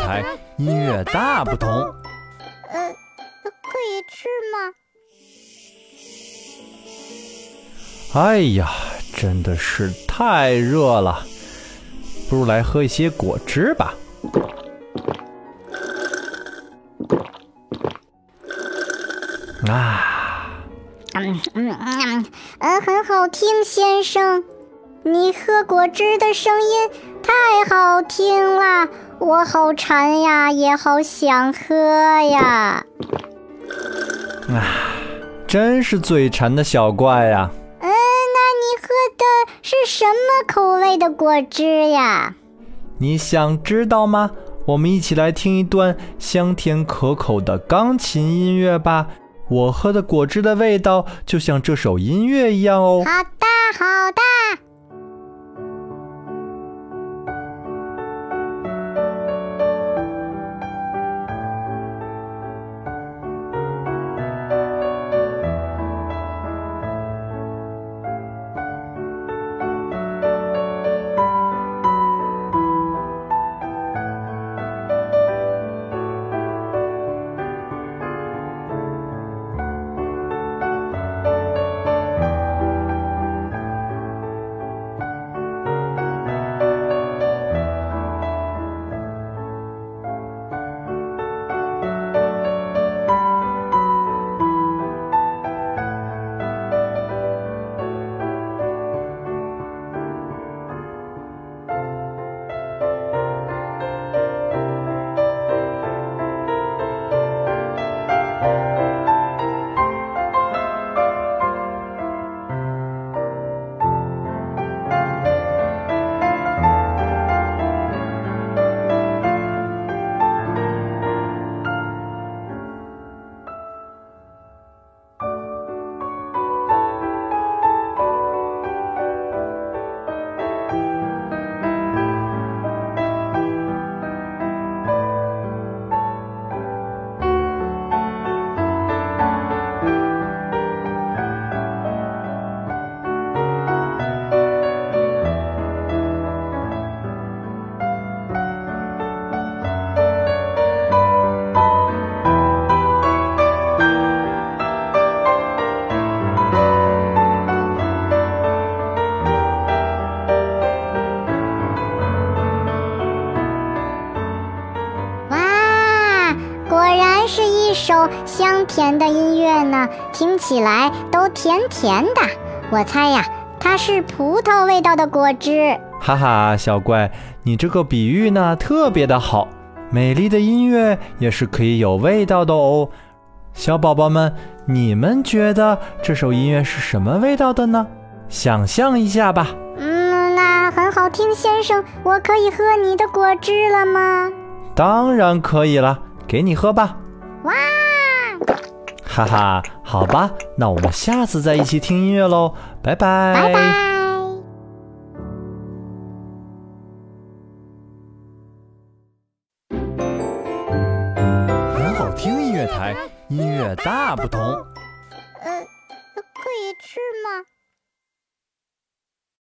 台，音乐大不同。呃，可以吃吗？哎呀，真的是太热了，不如来喝一些果汁吧。啊，嗯嗯嗯，嗯，很好听，先生。你喝果汁的声音太好听了，我好馋呀，也好想喝呀。啊，真是嘴馋的小怪呀。嗯，那你喝的是什么口味的果汁呀？你想知道吗？我们一起来听一段香甜可口的钢琴音乐吧。我喝的果汁的味道就像这首音乐一样哦。好的，好的。首香甜的音乐呢，听起来都甜甜的。我猜呀，它是葡萄味道的果汁。哈哈，小怪，你这个比喻呢特别的好。美丽的音乐也是可以有味道的哦。小宝宝们，你们觉得这首音乐是什么味道的呢？想象一下吧。嗯，那很好听，先生，我可以喝你的果汁了吗？当然可以了，给你喝吧。哇！哈哈，好吧，那我们下次再一起听音乐喽，拜拜。拜拜。很好听音乐台，音乐大不同。呃，可以吃吗？